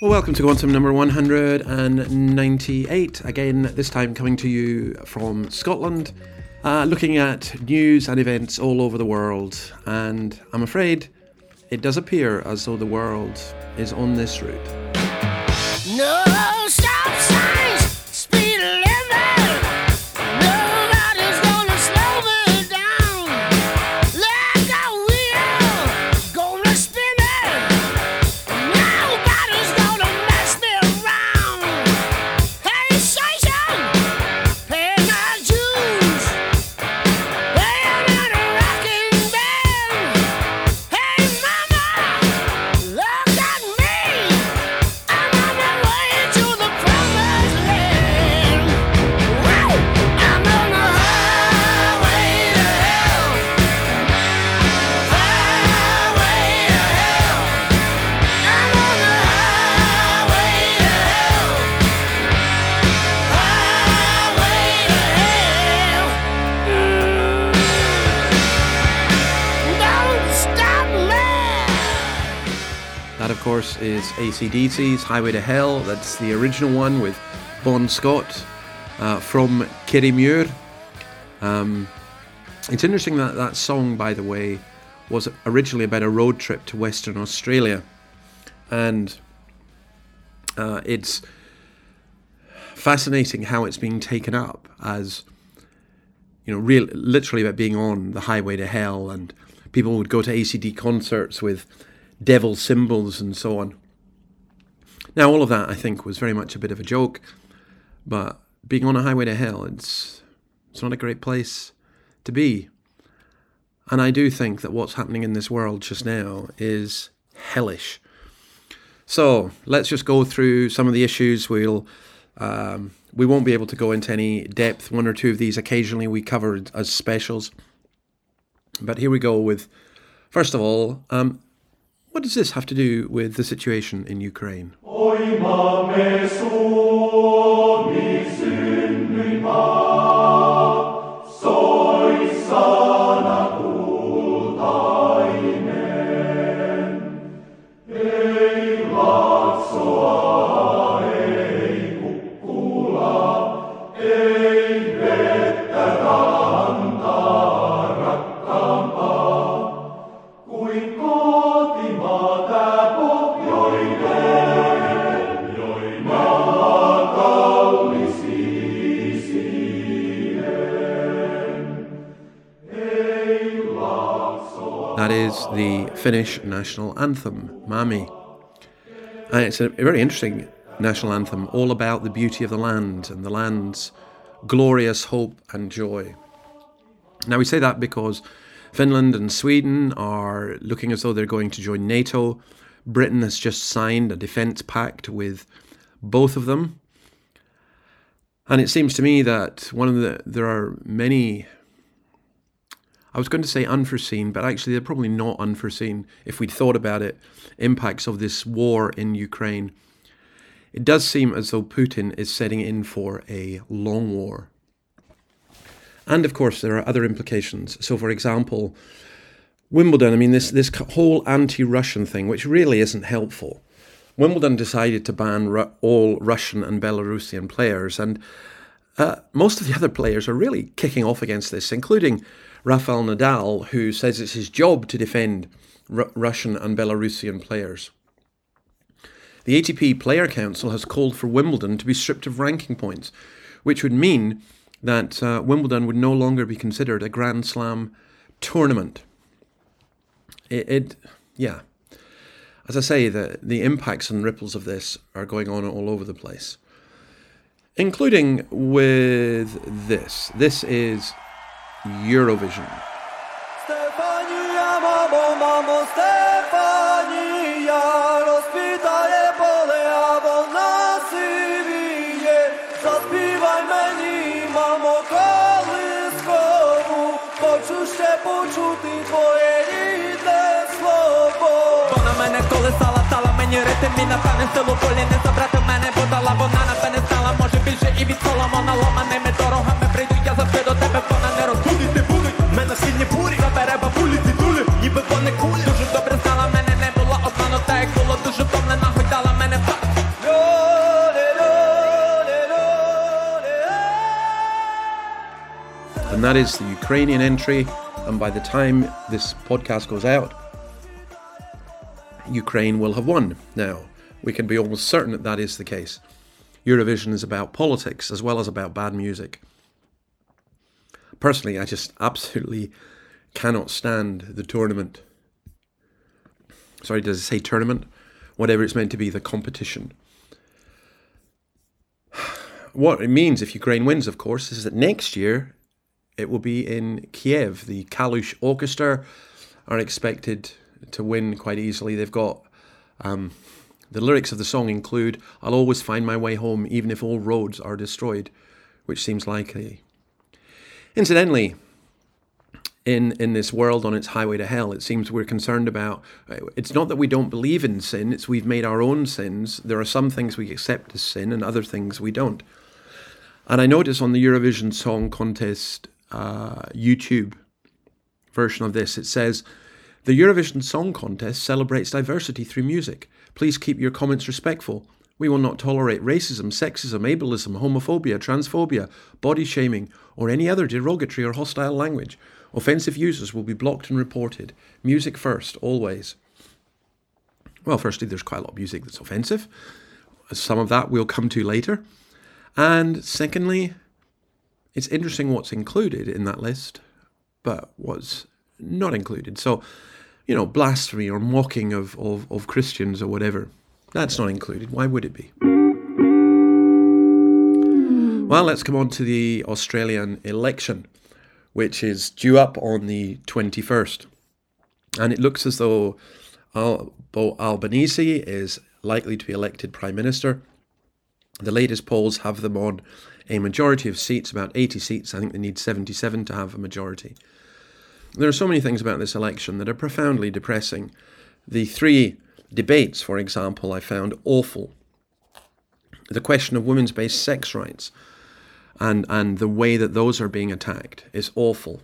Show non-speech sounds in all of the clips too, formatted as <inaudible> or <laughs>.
Well, welcome to Quantum number 198. Again, this time coming to you from Scotland, uh, looking at news and events all over the world. And I'm afraid it does appear as though the world is on this route. No stop ACDC's Highway to Hell. That's the original one with Bon Scott uh, from Kirriemuir. Um, it's interesting that that song, by the way, was originally about a road trip to Western Australia. And uh, it's fascinating how it's being taken up as, you know, real, literally about being on the highway to hell. And people would go to ACD concerts with devil symbols and so on. Now, all of that, I think, was very much a bit of a joke, but being on a highway to hell, it's, it's not a great place to be. And I do think that what's happening in this world just now is hellish. So let's just go through some of the issues. We'll um, we won't be able to go into any depth. One or two of these occasionally we covered as specials. But here we go with first of all, um, what does this have to do with the situation in Ukraine? anima mesu Finnish national anthem, Maamme. And it's a very interesting national anthem, all about the beauty of the land and the land's glorious hope and joy. Now, we say that because Finland and Sweden are looking as though they're going to join NATO. Britain has just signed a defence pact with both of them. And it seems to me that one of the there are many I was going to say unforeseen, but actually they're probably not unforeseen if we'd thought about it, impacts of this war in Ukraine. It does seem as though Putin is setting in for a long war. And of course, there are other implications. So, for example, Wimbledon, I mean, this, this whole anti Russian thing, which really isn't helpful. Wimbledon decided to ban Ru- all Russian and Belarusian players, and uh, most of the other players are really kicking off against this, including Rafael Nadal, who says it's his job to defend R- Russian and Belarusian players. The ATP Player Council has called for Wimbledon to be stripped of ranking points, which would mean that uh, Wimbledon would no longer be considered a Grand Slam tournament. It, it, yeah. As I say, the, the impacts and ripples of this are going on all over the place, including with this. This is Eurovision. Стефанія, мамо, мамо, Стефанія, розпитає поле, а вона сивіє. Заспівай мені, мамо, колискову, хочу ще почути твоє рідне слово. Вона мене колесала, тала мені ритм, і настане силу полі не забрати мене, подала, вона на мене стала, може більше і від вона ломаними дорогами прийду, я завжди до тебе And that is the Ukrainian entry. And by the time this podcast goes out, Ukraine will have won. Now, we can be almost certain that that is the case. Eurovision is about politics as well as about bad music. Personally, I just <laughs> absolutely cannot stand the tournament. Sorry, does it say tournament? Whatever it's meant to be, the competition. <sighs> What it means if Ukraine wins, of course, is that next year it will be in Kiev. The Kalush Orchestra are expected to win quite easily. They've got um, the lyrics of the song include "I'll always find my way home, even if all roads are destroyed," which seems likely. Incidentally, in in this world on its highway to hell, it seems we're concerned about. It's not that we don't believe in sin; it's we've made our own sins. There are some things we accept as sin, and other things we don't. And I notice on the Eurovision Song Contest uh, YouTube version of this, it says, The Eurovision Song Contest celebrates diversity through music. Please keep your comments respectful. We will not tolerate racism, sexism, ableism, homophobia, transphobia, body shaming, or any other derogatory or hostile language. Offensive users will be blocked and reported. Music first, always. Well, firstly, there's quite a lot of music that's offensive. Some of that we'll come to later. And secondly, it's interesting what's included in that list, but what's not included. So, you know, blasphemy or mocking of, of, of Christians or whatever, that's not included. Why would it be? Well, let's come on to the Australian election, which is due up on the 21st. And it looks as though Al- Bo Albanese is likely to be elected Prime Minister. The latest polls have them on a majority of seats, about 80 seats. I think they need 77 to have a majority. There are so many things about this election that are profoundly depressing. The three debates, for example, I found awful. The question of women's based sex rights and, and the way that those are being attacked is awful.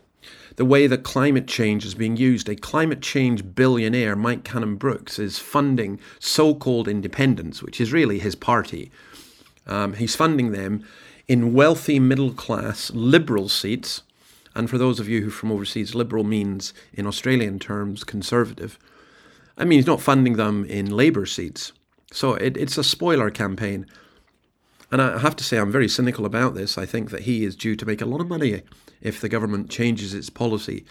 The way that climate change is being used, a climate change billionaire, Mike Cannon-Brookes, is funding so called independence, which is really his party. Um, he's funding them in wealthy middle class liberal seats. And for those of you who from overseas, liberal means in Australian terms conservative. I mean, he's not funding them in Labour seats. So it, it's a spoiler campaign. And I have to say, I'm very cynical about this. I think that he is due to make a lot of money if the government changes its policy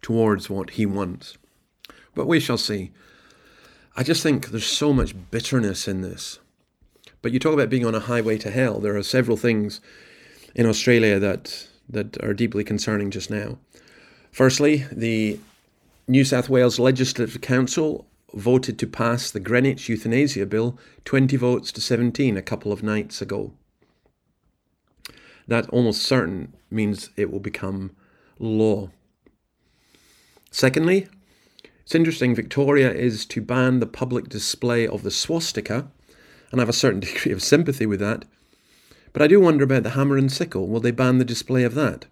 towards what he wants. But we shall see. I just think there's so much bitterness in this. But you talk about being on a highway to hell. There are several things in Australia that that are deeply concerning just now. Firstly, the New South Wales Legislative Council voted to pass the Greenwich Euthanasia Bill 20 votes to 17 a couple of nights ago. That almost certain means it will become law. Secondly, it's interesting, Victoria is to ban the public display of the swastika, and I have a certain <laughs> degree of sympathy with that. But I do wonder about the hammer and sickle. Will they ban the display of that?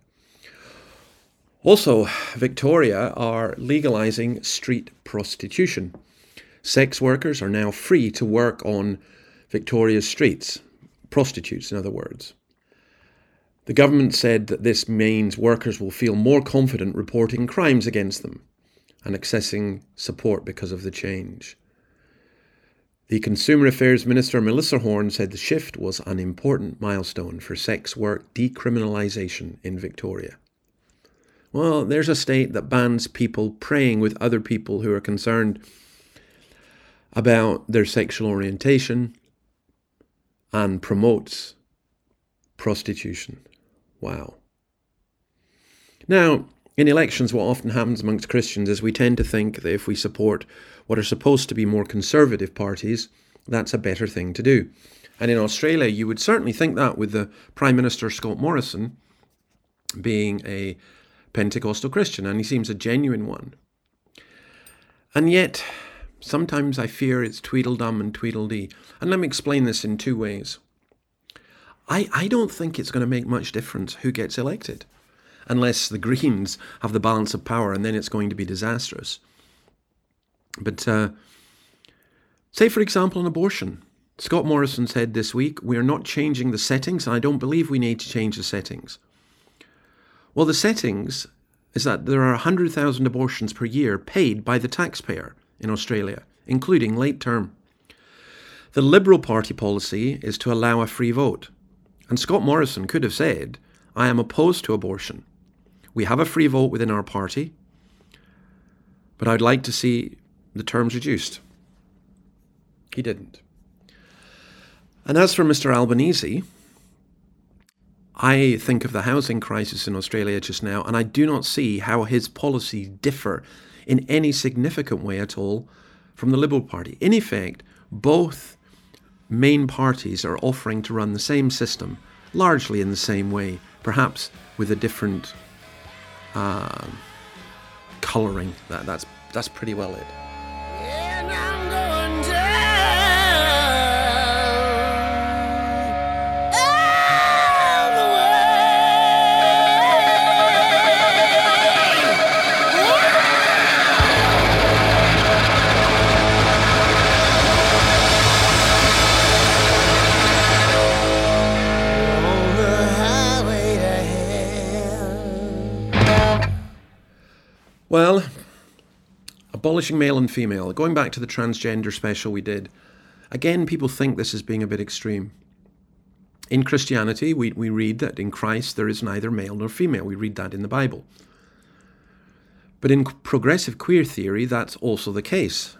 Also, Victoria are legalising street prostitution. Sex workers are now free to work on Victoria's streets, prostitutes, in other words. The government said that this means workers will feel more confident reporting crimes against them and accessing support because of the change. The Consumer Affairs Minister Melissa Horne said the shift was an important milestone for sex work decriminalisation in Victoria. Well, there's a state that bans people praying with other people who are concerned about their sexual orientation and promotes prostitution. Wow. Now, in elections, what often happens amongst Christians is we tend to think that if we support what are supposed to be more conservative parties, that's a better thing to do. And in Australia, you would certainly think that with the Prime Minister Scott Morrison being a Pentecostal Christian, and he seems a genuine one. And yet, Sometimes I fear it's Tweedledum and Tweedledee. And let me explain this in two ways. I, I don't think it's going to make much difference who gets elected, unless the <laughs> Greens have the balance of power, and then it's going to be disastrous. But uh, say, for example, on abortion. Scott Morrison said this week, we are not changing the settings, I don't believe we need to change the settings. Well, the settings is that there are 100,000 abortions per year paid by the taxpayer in Australia, including late term. The Liberal Party policy is to allow a free vote. And Scott Morrison could have said, I am opposed to abortion. We have a free vote within our party, but I'd like to see the terms reduced. He didn't. And as for Mr. Albanese, I think of the housing crisis in Australia just now, and I do not see how his policies differ in any significant way at all from the Liberal Party. In effect, both main parties are offering to run the same system, largely in the same way, perhaps with a different uh, colouring. That, that's, that's pretty well it. Well, abolishing male and female. Going back to the transgender special we did, again, people think this is being a bit extreme. In Christianity, we, we read that in Christ there is neither male nor female. We read that in the Bible. But in progressive queer theory, that's also the case,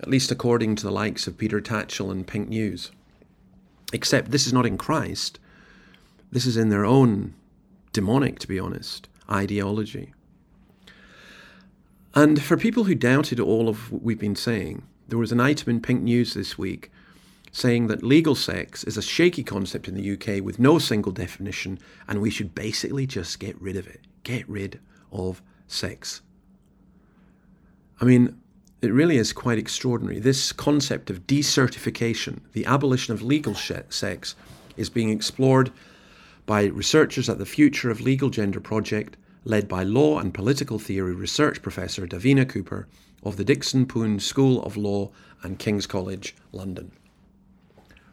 at least according to the likes of Peter Tatchell and Pink News. Except this is not in Christ, this is in their own demonic, to be honest, ideology. And for people who doubted all of what we've been saying, there was an item in Pink News this week saying that legal sex is a shaky concept in the UK with no single definition, and we should basically just get rid of it. Get rid of sex. I mean, it really is quite extraordinary. This concept of decertification, the abolition of legal sex, is being explored by researchers at the Future of Legal Gender project, led by law and political theory research professor Davina Cooper of the Dickson Poon School of Law and King's College, London.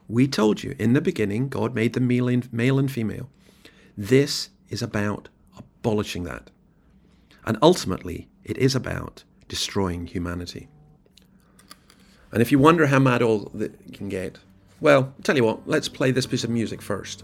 We told you in the beginning, God made them male and, male and female. This is about abolishing that. And ultimately, it is about destroying humanity. And if you wonder how mad all that can get, well, tell you what, let's play this piece of music first.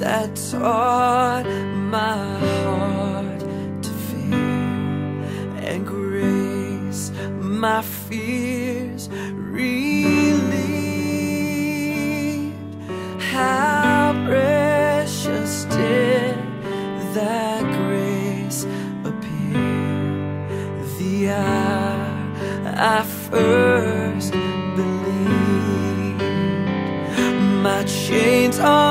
that taught my heart to fear, and grace my fears relieved. How precious did that grace appear? The hour I first believed. My chains are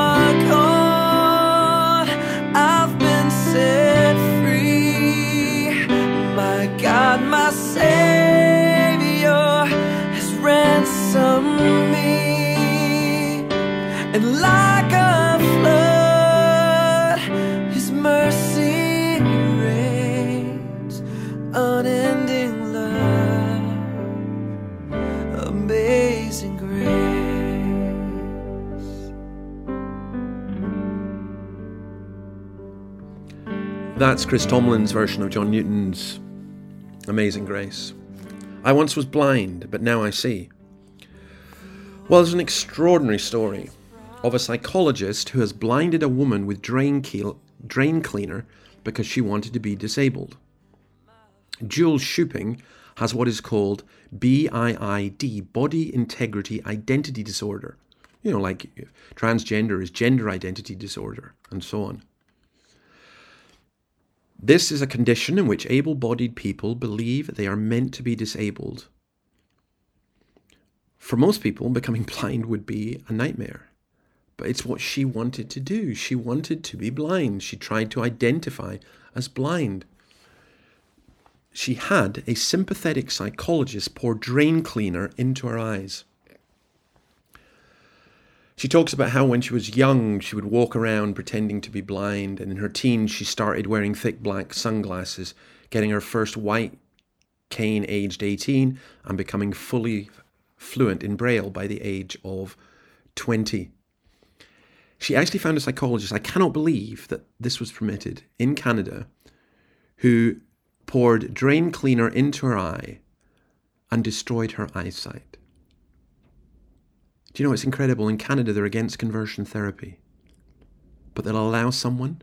That's Chris Tomlin's version of John Newton's Amazing Grace. I once was blind, but now I see. Well, there's an extraordinary story of a psychologist who has blinded a woman with drain, keel, drain cleaner because she wanted to be disabled. Jewel Shuping has what is called BIID, Body Integrity Identity Disorder. You know, like transgender is gender identity disorder, and so on. This is a condition in which able bodied people believe they are meant to be disabled. For most people, becoming blind would be a nightmare. But it's what she wanted to do. She wanted to be blind. She tried to identify as blind. She had a sympathetic psychologist pour drain cleaner into her eyes. She talks about how when she was young, she would walk around pretending to be blind, and in her teens, she started wearing thick black sunglasses, getting her first white cane aged 18, and becoming fully fluent in Braille by the age of 20. She actually found a psychologist, I cannot believe that this was permitted, in Canada, who poured drain cleaner into her eye and destroyed her eyesight. Do you know it's incredible? In Canada, they're against conversion therapy, but they'll allow someone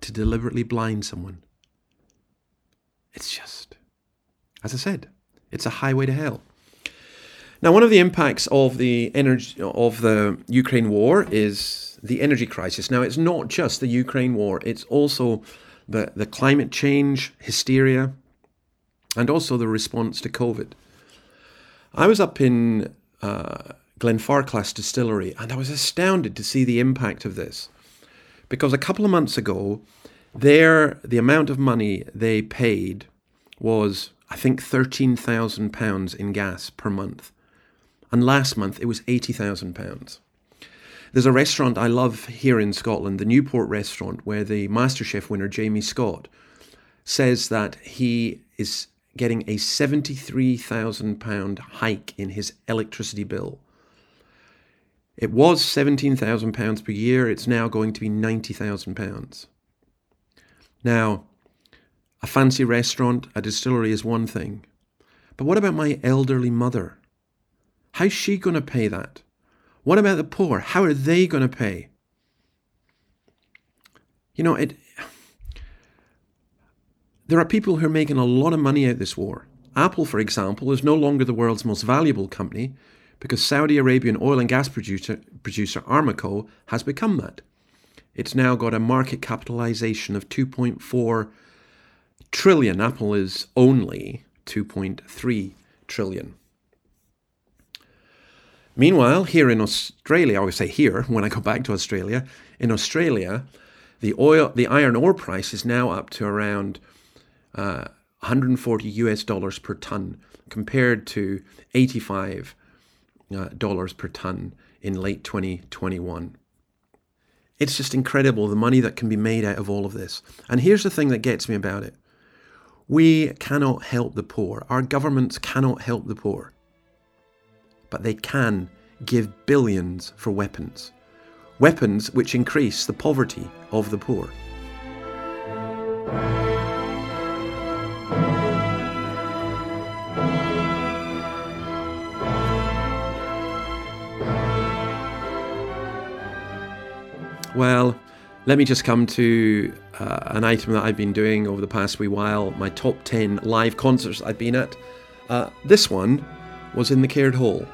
to deliberately blind someone. It's just, as I said, it's a highway to hell. Now, one of the impacts of the energy of the Ukraine war is the energy crisis. Now, it's not just the Ukraine war; it's also the the climate change hysteria, and also the response to COVID. I was up in uh, Glenfarclas Distillery, and I was astounded to see the impact of this, because a couple of months ago, there the amount of money they paid was I think thirteen thousand pounds in gas per month and last month it was £80,000. There's a restaurant I love here in Scotland, the Newport restaurant, where the MasterChef winner Jamie Scott says that he is getting a £73,000 hike in his electricity bill. It was £17,000 per year, it's now going to be £90,000. Now, a fancy restaurant, a distillery is one thing. But what about my elderly mother? How's she going to pay that? What about the poor? How are they going to pay? You know, it. There are people who are making a lot of money out this war. Apple, for example, is no longer the world's most valuable company because Saudi Arabian oil and gas producer, producer Aramco has become that. It's now got a market capitalization of 2.4 trillion. Apple is only 2.3 trillion. Meanwhile, here in Australia, I always say here when I go back to Australia, in Australia, the oil, the iron ore price is now up to around uh, 140 US dollars per ton, compared to 85 uh, Uh, dollars per ton in late 2021. It's just incredible the money that can be made out of all of this. And here's the thing that gets me about it: we cannot help the poor. Our governments cannot help the poor but they can give billions for weapons. Weapons which increase the poverty of the poor. Well, let me just come to uh, an item that I've been doing over the past wee while my top 10 live concerts I've been at. Uh, this one was in the Caird Hall.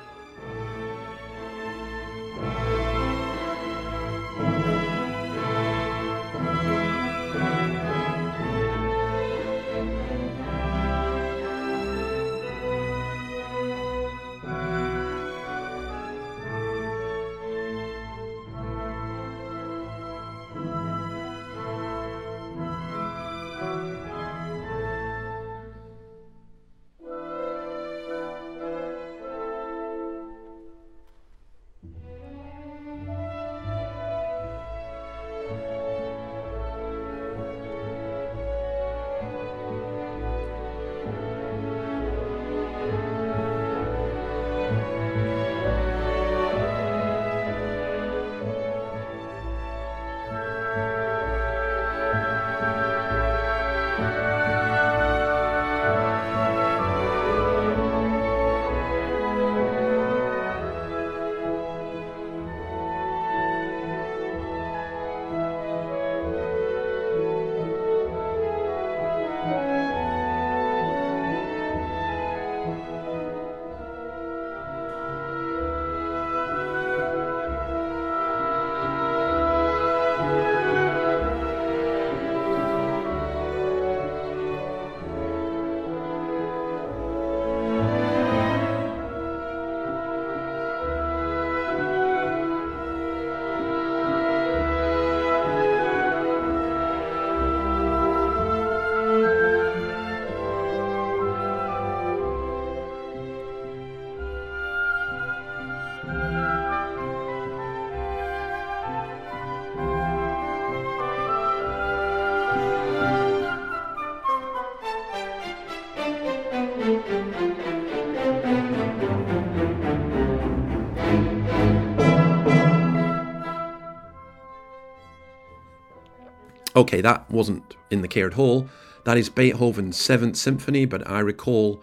Okay, that wasn't in the Caird Hall. That is Beethoven's Seventh Symphony, but I recall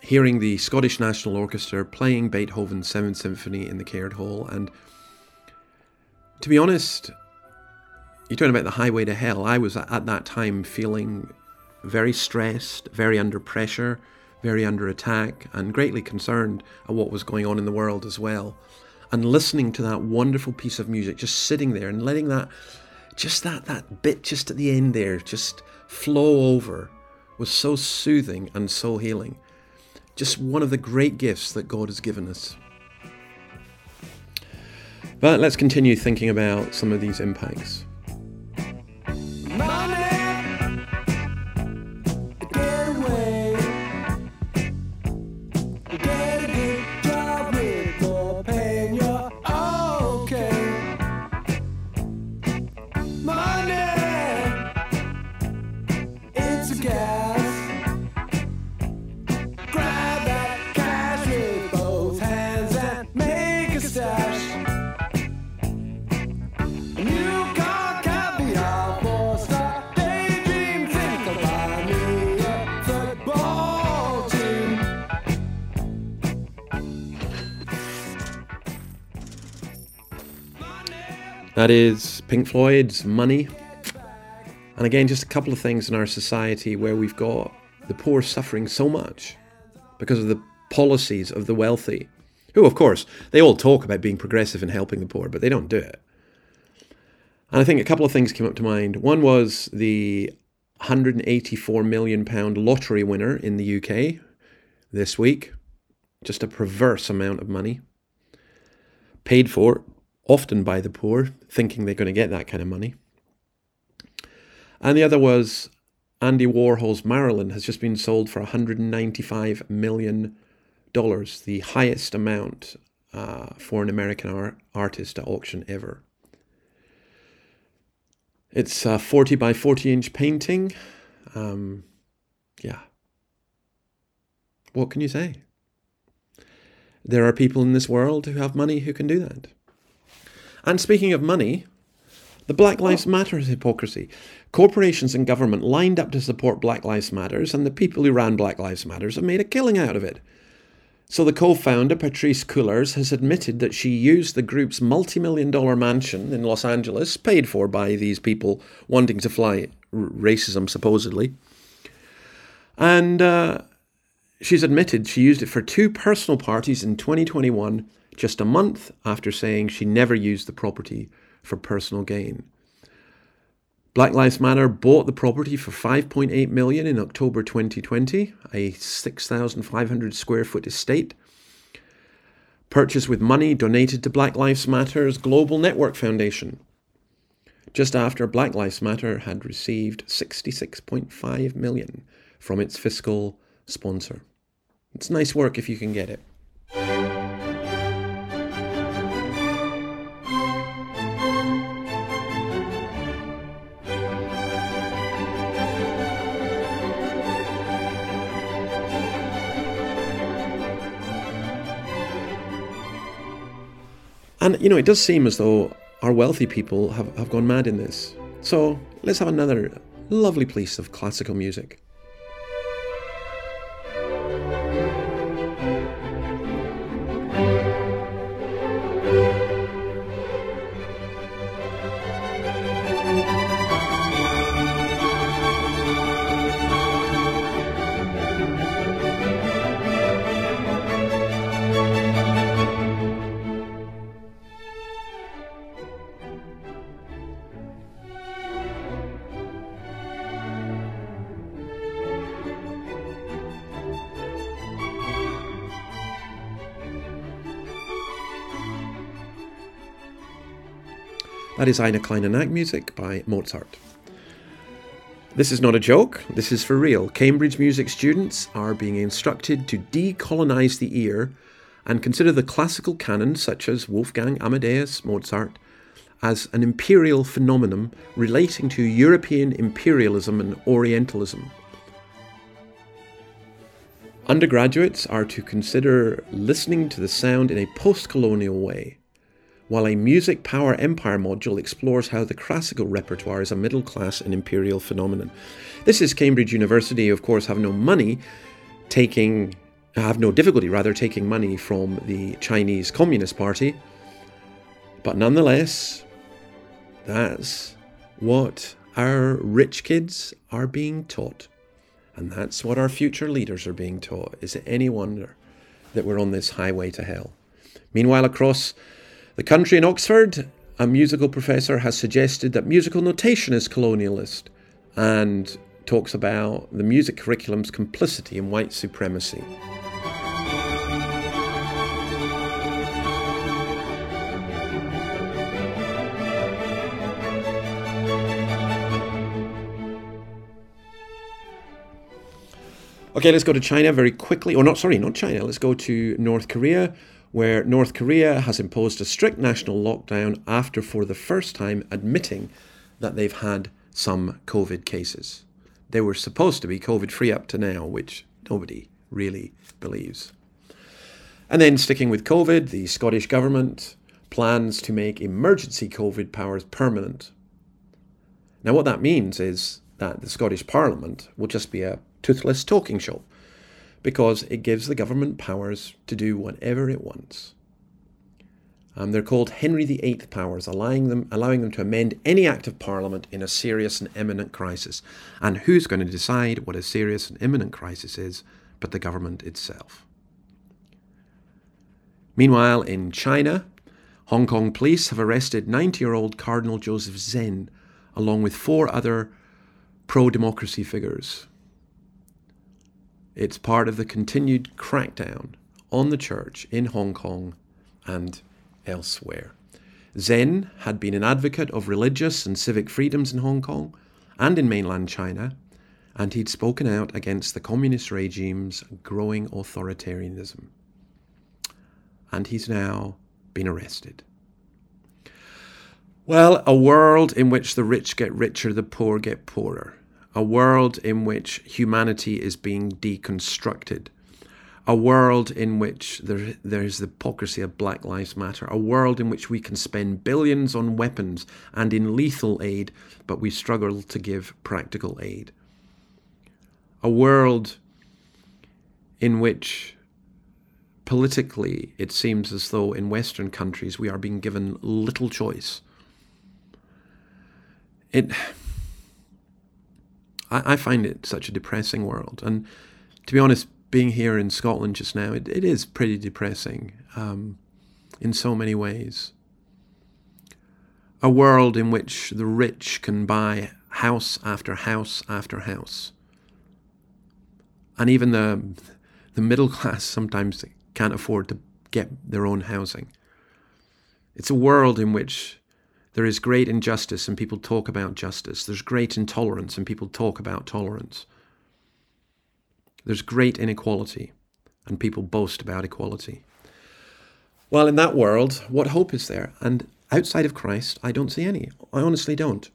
hearing the Scottish National Orchestra playing Beethoven's Seventh Symphony in the Caird Hall. And to be honest, you're talking about the highway to hell. I was at that time feeling very stressed, very under pressure, very under attack, and greatly concerned at what was going on in the world as well. And listening to that wonderful piece of music, just sitting there and letting that, just that that bit just at the end there, just flow over, was so soothing and so healing. Just one of the great gifts that God has given us. But let's continue thinking about some of these impacts. That is Pink Floyd's Money. And again, just a couple of things in our society where we've got the poor suffering so much because of the policies of the wealthy, who, of course, they all talk about being progressive and helping the poor, but they don't do it. And I think a couple of things came up to mind. One was the 184 million pound lottery winner in the UK this week, just a perverse amount of money, paid for often by the poor, thinking they're going to get that kind of money. And the other was Andy Warhol's Marilyn has just been sold for $195 million, the highest amount uh, for an American ar- artist at auction ever. It's a 40 by 40 inch painting. Um, yeah. What can you say? There are people in this world who have money who can do that. And speaking of money, the Black Lives Matter hypocrisy. Corporations and government lined up to support Black Lives Matters, and the people who ran Black Lives Matters have made a killing out of it. So the co-founder, Patrisse Cullors, has admitted that she used the group's multi-million dollar mansion in Los Angeles, paid for by these people wanting to fly racism, supposedly. And uh, she's admitted she used it for two personal parties in 2021 just a month after saying she never used the property for personal gain. Black Lives Matter bought the property for 5.8 million in October 2020, a 6,500 square foot estate. Purchased with money donated to Black Lives Matter's Global Network Foundation. Just after Black Lives Matter had received 66.5 million from its fiscal sponsor. It's nice work if you can get it. And, you know, it does seem as though our wealthy people have, have gone mad in this. So let's have another lovely piece of classical music. That is Eine kleine Nachtmusik by Mozart. This is not a joke, this is for real. Cambridge music students are being instructed to decolonize the ear and consider the classical canon, such as Wolfgang Amadeus Mozart, as an imperial phenomenon relating to European imperialism and Orientalism. Undergraduates are to consider listening to the sound in a post colonial way while a Music Power Empire module explores how the classical repertoire is a middle class and imperial phenomenon. This is Cambridge University, of course, have no money taking, have no difficulty rather taking money from the Chinese Communist Party, but nonetheless, that's what our rich kids are being taught. And that's what our future leaders are being taught. Is it any wonder that we're on this highway to hell? Meanwhile, across the country in Oxford, a musical professor has suggested that musical notation is colonialist and talks about the music curriculum's complicity in white supremacy. Okay, let's go to China very quickly. Or not, sorry, not China. Let's go to North Korea, where North Korea has imposed a strict national lockdown after, for the first time, admitting that they've had some COVID cases. They were supposed to be COVID free up to now, which nobody really believes. And then, sticking with COVID, the Scottish Government plans to make emergency COVID powers permanent. Now, what that means is that the Scottish Parliament will just be a toothless talking show because it gives the government powers to do whatever it wants. Um, they're called Henry VIII powers, allowing them, allowing them to amend any act of Parliament in a serious and imminent crisis. And who's going to decide what a serious and imminent crisis is but the government itself? Meanwhile, in China, Hong Kong police have arrested 90 year old Cardinal Joseph Zen along with four other pro democracy figures. It's part of the continued crackdown on the church in Hong Kong and elsewhere. Zen had been an advocate of religious and civic freedoms in Hong Kong and in mainland China, and he'd spoken out against the communist regime's growing authoritarianism. And he's now been arrested. Well, a world in which the rich get richer, the poor get poorer. A world in which humanity is being deconstructed. A world in which there, there's the hypocrisy of Black Lives Matter. A world in which we can spend billions on weapons and in lethal aid, but we struggle to give practical aid. A world in which politically it seems as though in Western countries we are being given little choice it I, I, find it such a depressing world. And to be honest being here in scotland just now it, it is pretty depressing um, in so many ways. A world in which the rich can buy house after house after house. And even the the middle <laughs> class sometimes can't afford to get their own housing. It's a world in which there is great injustice and people talk about justice. There's great intolerance and people talk about tolerance. There's great inequality and people boast about equality. Well, in that world, what hope is there? And outside of Christ, I don't see any. I honestly don't.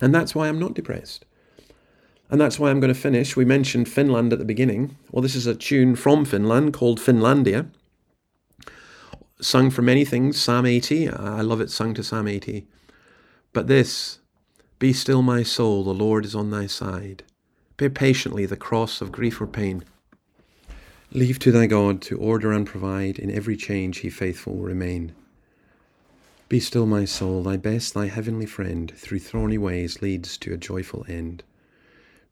And that's why I'm not depressed. And that's why I'm going to finish. We mentioned Finland at the beginning. Well, this is a tune from Finland called Finlandia sung for many things, Psalm 80. I love it sung to Psalm 80. But this, Be still my soul, the Lord is on thy side. Bear patiently the cross of grief or pain. Leave to thy God to order and provide, in every change he faithful will remain. Be still my soul, thy best, thy heavenly friend, through thorny ways leads to a joyful end.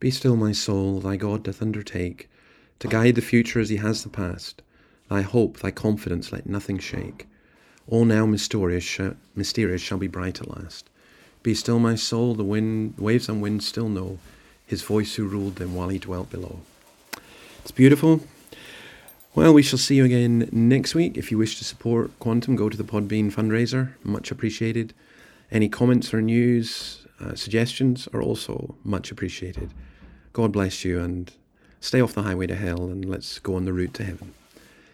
Be still my soul, thy God doth undertake, to guide the future as he has the past. Thy hope, thy confidence, let nothing shake. All now mysterious, sh- mysterious shall be bright at last. Be still, my soul, the wind, waves and winds still know his voice who ruled them while he dwelt below. It's beautiful. Well, we shall see you again next week. If you wish to support Quantum, go to the Podbean fundraiser. Much appreciated. Any comments or news, uh, suggestions are also much appreciated. God bless you and stay off the highway to hell and let's go on the route to heaven.